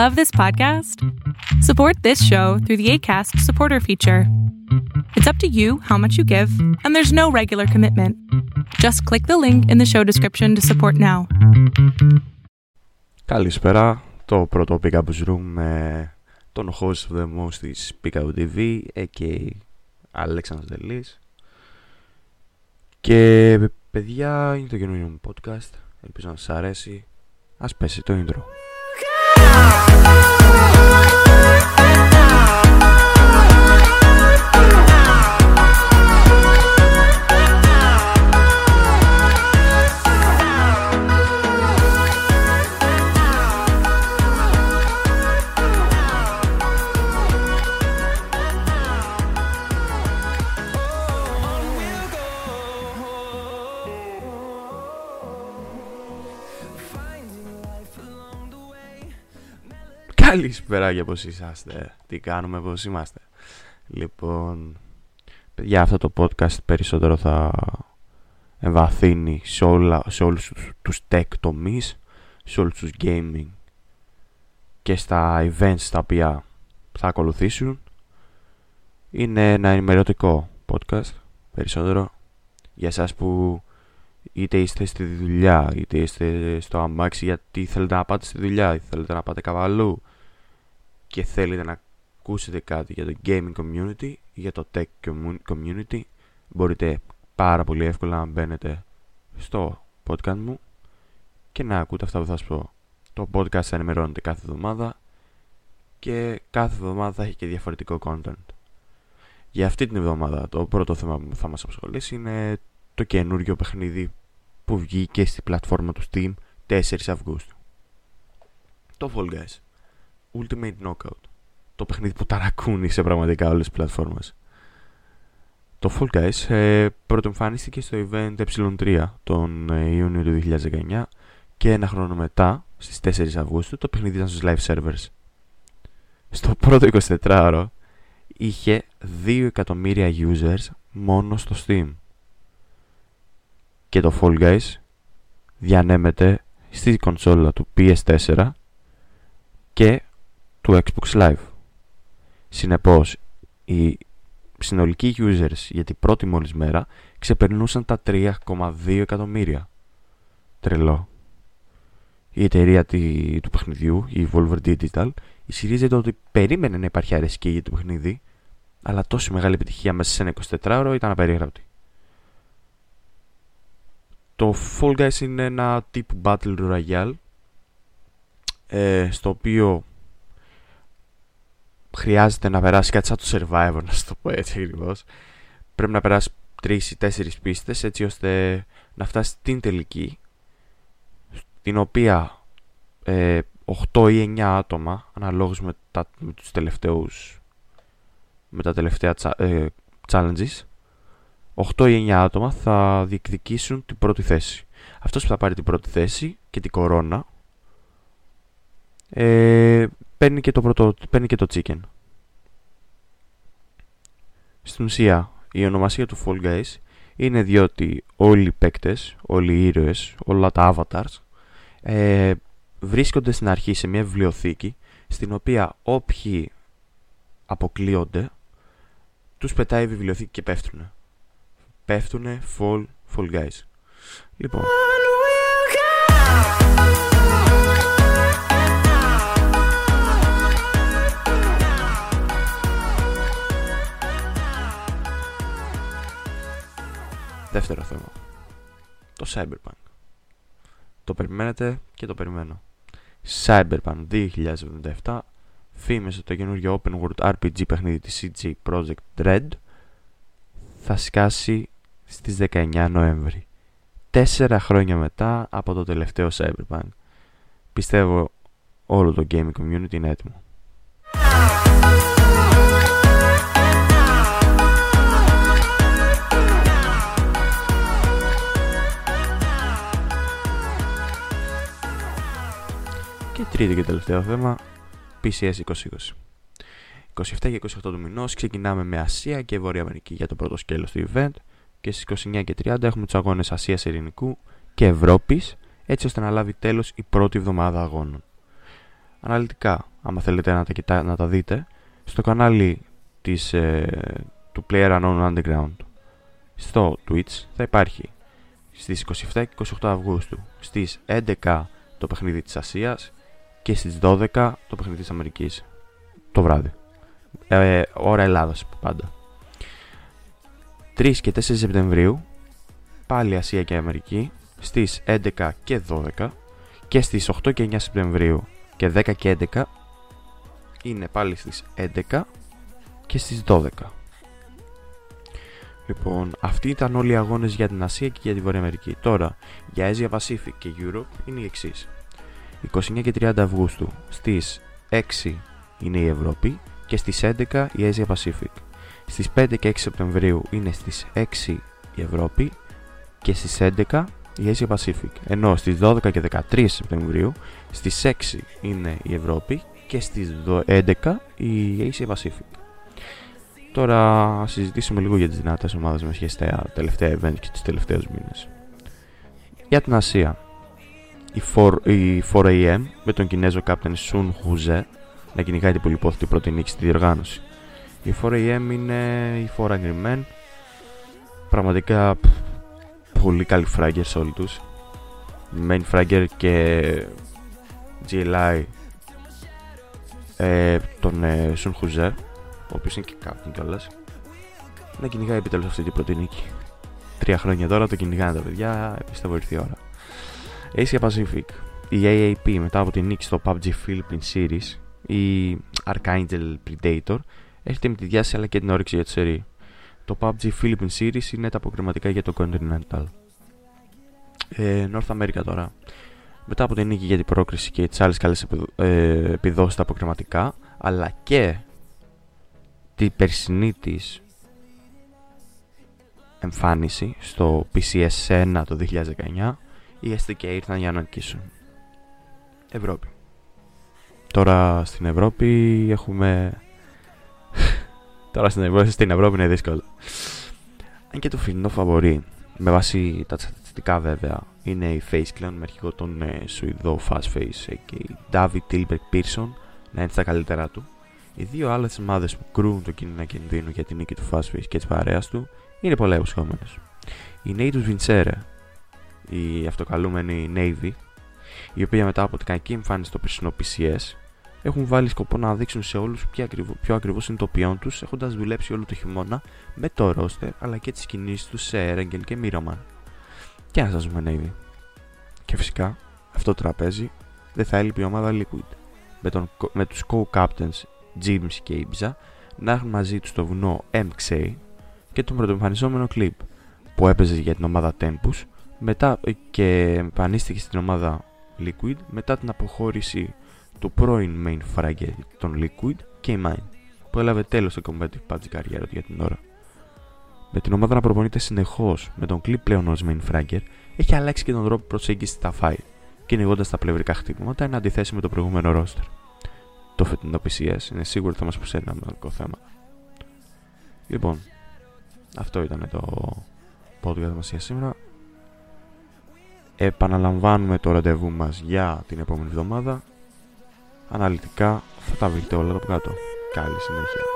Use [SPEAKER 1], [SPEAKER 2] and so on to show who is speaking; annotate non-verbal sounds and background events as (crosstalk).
[SPEAKER 1] Love this podcast? Support this show through the ACAST supporter feature. It's up to you how much you give, and there's no regular commitment. Just click the link in the show description to support now.
[SPEAKER 2] Καλησπέρα, το πρώτο Pick Room με τον host of the most της Pick TV, a.k.a. Αλέξανδρος Δελής. Και παιδιά, είναι το καινούριο μου podcast, ελπίζω να σας αρέσει. Ας πέσει το intro. oh ah, ah, ah, ah. Καλησπέρα για πώς είσαστε, τι κάνουμε, πώς είμαστε. Λοιπόν, παιδιά αυτό το podcast περισσότερο θα εμβαθύνει σε, όλα, σε όλους τους, τους tech τομείς, σε όλους τους gaming και στα events τα οποία θα ακολουθήσουν. Είναι ένα ενημερωτικό podcast περισσότερο για εσάς που είτε είστε στη δουλειά, είτε είστε στο αμάξι γιατί θέλετε να πάτε στη δουλειά, είτε θέλετε να πάτε καβαλού, και θέλετε να ακούσετε κάτι για το gaming community ή για το tech community μπορείτε πάρα πολύ εύκολα να μπαίνετε στο podcast μου και να ακούτε αυτά που θα σας πω. Το podcast θα ενημερώνεται κάθε εβδομάδα και κάθε εβδομάδα θα έχει και διαφορετικό content. Για αυτή την εβδομάδα το πρώτο θέμα που θα μας απασχολήσει είναι το καινούριο παιχνίδι που βγήκε στη πλατφόρμα του Steam 4 Αυγούστου. Το Fall Guys. Ultimate Knockout. Το παιχνίδι που ταρακούνει σε πραγματικά όλες τις πλατφόρμες. Το Fall Guys ε, πρωτοεμφανίστηκε στο event ε3 τον ε, Ιούνιο του 2019 και ένα χρόνο μετά, στις 4 Αυγούστου, το παιχνίδι ήταν στους live servers. Στο πρώτο 24ωρο είχε 2 εκατομμύρια users μόνο στο Steam. Και το Fall Guys διανέμεται στη κονσόλα του PS4 και του Xbox Live. Συνεπώς, οι συνολικοί users για την πρώτη μόλις μέρα ξεπερνούσαν τα 3,2 εκατομμύρια. Τρελό. Η εταιρεία του παιχνιδιού, η Volver Digital, ισχυρίζεται ότι περίμενε να υπάρχει αρέσκεια για το παιχνίδι, αλλά τόση μεγάλη επιτυχία μέσα σε ένα 24ωρο ήταν απερίγραπτη. Το Fall Guys είναι ένα τύπου Battle Royale, ε, στο οποίο χρειάζεται να περάσει κάτι σαν το survivor, να σου το πω έτσι ακριβώς. Πρέπει να περάσει τρεις ή τέσσερις πίστες έτσι ώστε να φτάσει στην τελική, την οποία ε, 8 ή 9 άτομα, αναλόγως με, τα, με τους τελευταίους με τα τελευταία ε, challenges 8 ή 9 άτομα θα διεκδικήσουν την πρώτη θέση. Αυτός που θα πάρει την πρώτη θέση και την κορώνα ε, παίρνει και το, πρώτο, παίρνει και το chicken. Στην ουσία, η ονομασία του Fall Guys είναι διότι όλοι οι παίκτες, όλοι οι ήρωες, όλα τα avatars ε, βρίσκονται στην αρχή σε μια βιβλιοθήκη στην οποία όποιοι αποκλείονται τους πετάει η βιβλιοθήκη και πέφτουνε. Πέφτουνε Fall, fall Guys. Λοιπόν... Δεύτερο θέμα. Το Cyberpunk. Το περιμένετε και το περιμένω. Cyberpunk 2077 φήμες το καινούργιο open world RPG παιχνίδι της CG Project Red θα σκάσει στις 19 Νοέμβρη. Τέσσερα χρόνια μετά από το τελευταίο Cyberpunk. Πιστεύω όλο το gaming community είναι έτοιμο. Και τρίτο και τελευταίο θέμα, PCS 2020. 27 και 28 του μηνός ξεκινάμε με Ασία και Βόρεια Αμερική για το πρώτο σκέλος του event και στις 29 και 30 έχουμε τους αγώνες Ασίας Ειρηνικού και Ευρώπης έτσι ώστε να λάβει τέλος η πρώτη εβδομάδα αγώνων. αναλυτικά, άμα θέλετε να τα, κοιτά, να τα δείτε, στο κανάλι της, ε, του Player Unknown Underground στο Twitch θα υπάρχει στις 27 και 28 Αυγούστου στις 11 το παιχνίδι της Ασίας και στις 12 το παιχνίδι της Αμερικής το βράδυ ε, ώρα Ελλάδας πάντα 3 και 4 Σεπτεμβρίου πάλι Ασία και Αμερική στις 11 και 12 και στις 8 και 9 Σεπτεμβρίου και 10 και 11 είναι πάλι στις 11 και στις 12. Λοιπόν, αυτοί ήταν όλοι οι αγώνες για την Ασία και για τη Βόρεια Αμερική. Τώρα, για Asia Pacific και Europe είναι οι εξής. 29 και 30 Αυγούστου στις 6 είναι η Ευρώπη και στις 11 η Asia Pacific. Στις 5 και 6 Σεπτεμβρίου είναι στις 6 η Ευρώπη και στις 11 η Asia Pacific. Ενώ στις 12 και 13 Σεπτεμβρίου στις 6 είναι η Ευρώπη και στις 11 η Asia Pacific. Τώρα συζητήσουμε λίγο για τις δυνατές ομάδες με σχέση στα τελευταία event και τις τελευταίους μήνες. Για την Ασία, η 4, η 4AM με τον Κινέζο κάπτεν Sun Huze να κυνηγάει την πολυπόθητη πρώτη νίκη στη διοργάνωση. Η 4AM είναι η 4 Angry Men. Πραγματικά πολύ καλή φράγκερ σε όλοι τους. Main Fragger και GLI ε, τον ε, Sun Huze ο οποίος είναι και captain κιόλας να κυνηγάει επιτέλους αυτή την πρώτη νίκη. Τρία χρόνια τώρα το κυνηγάνε τα παιδιά, πιστεύω ήρθε η ώρα. Asia Pacific. Η AAP μετά από την νίκη στο PUBG Philippine Series, η Archangel Predator, έρχεται με τη διάση αλλά και την όρεξη για τη σερή. Το PUBG Philippine Series είναι τα αποκριματικά για το Continental. Ε, North America τώρα. Μετά από την νίκη για την πρόκριση και τις άλλες καλές ε, επιδόσεις στα αποκριματικά, αλλά και την περσινή της εμφάνιση στο PCS 1 το 2019, οι STK ήρθαν για να νικήσουν. Ευρώπη. Τώρα στην Ευρώπη έχουμε... (laughs) Τώρα στην Ευρώπη, στην Ευρώπη είναι δύσκολο. Αν και το φιλινό φαβορή, με βάση τα στατιστικά βέβαια, είναι η Face Clan με αρχηγό τον ε, Σουηδό Fastface και η David Tilberg Pearson να είναι στα καλύτερά του. Οι δύο άλλες ομάδες που κρούν το κίνημα κινδύνου για την νίκη του Fastface και της παρέας του είναι πολλά υποσχόμενες. Η Natus Vincere, η αυτοκαλούμενη Navy, η οποία μετά από την κακή εμφάνιση στο περσινό PCS, έχουν βάλει σκοπό να δείξουν σε όλους ποιο ακριβώς ακριβώς είναι το ποιόν τους, έχοντας δουλέψει όλο το χειμώνα με το roster αλλά και τις κινήσεις τους σε Erengel και Miroman. Και να σας δούμε Navy. Και φυσικά αυτό το τραπέζι δεν θα έλειπε η ομάδα Liquid με, τον, με τους co-captains James και Ibza να έχουν μαζί τους το βουνό MXA και τον πρωτοεμφανιζόμενο Clip που έπαιζε για την ομάδα Tempus μετά και εμφανίστηκε στην ομάδα Liquid μετά την αποχώρηση του πρώην main fragger των Liquid και η Mine που έλαβε τέλος στο competitive patch καριέρα του για την ώρα. Με την ομάδα να προπονείται συνεχώς με τον Clip πλέον ως main fragger, έχει αλλάξει και τον τρόπο προσέγγισης στα fight, κυνηγώντας τα πλευρικά χτυπήματα εν αντιθέσει με το προηγούμενο roster. Το φετινό PCS είναι σίγουρο ότι θα μας προσφέρει ένα μεγάλο θέμα. Λοιπόν, αυτό ήταν το podcast μας για σήμερα. Επαναλαμβάνουμε το ραντεβού μας για την επόμενη εβδομάδα. Αναλυτικά θα τα βρείτε όλα από κάτω. Καλή συνέχεια.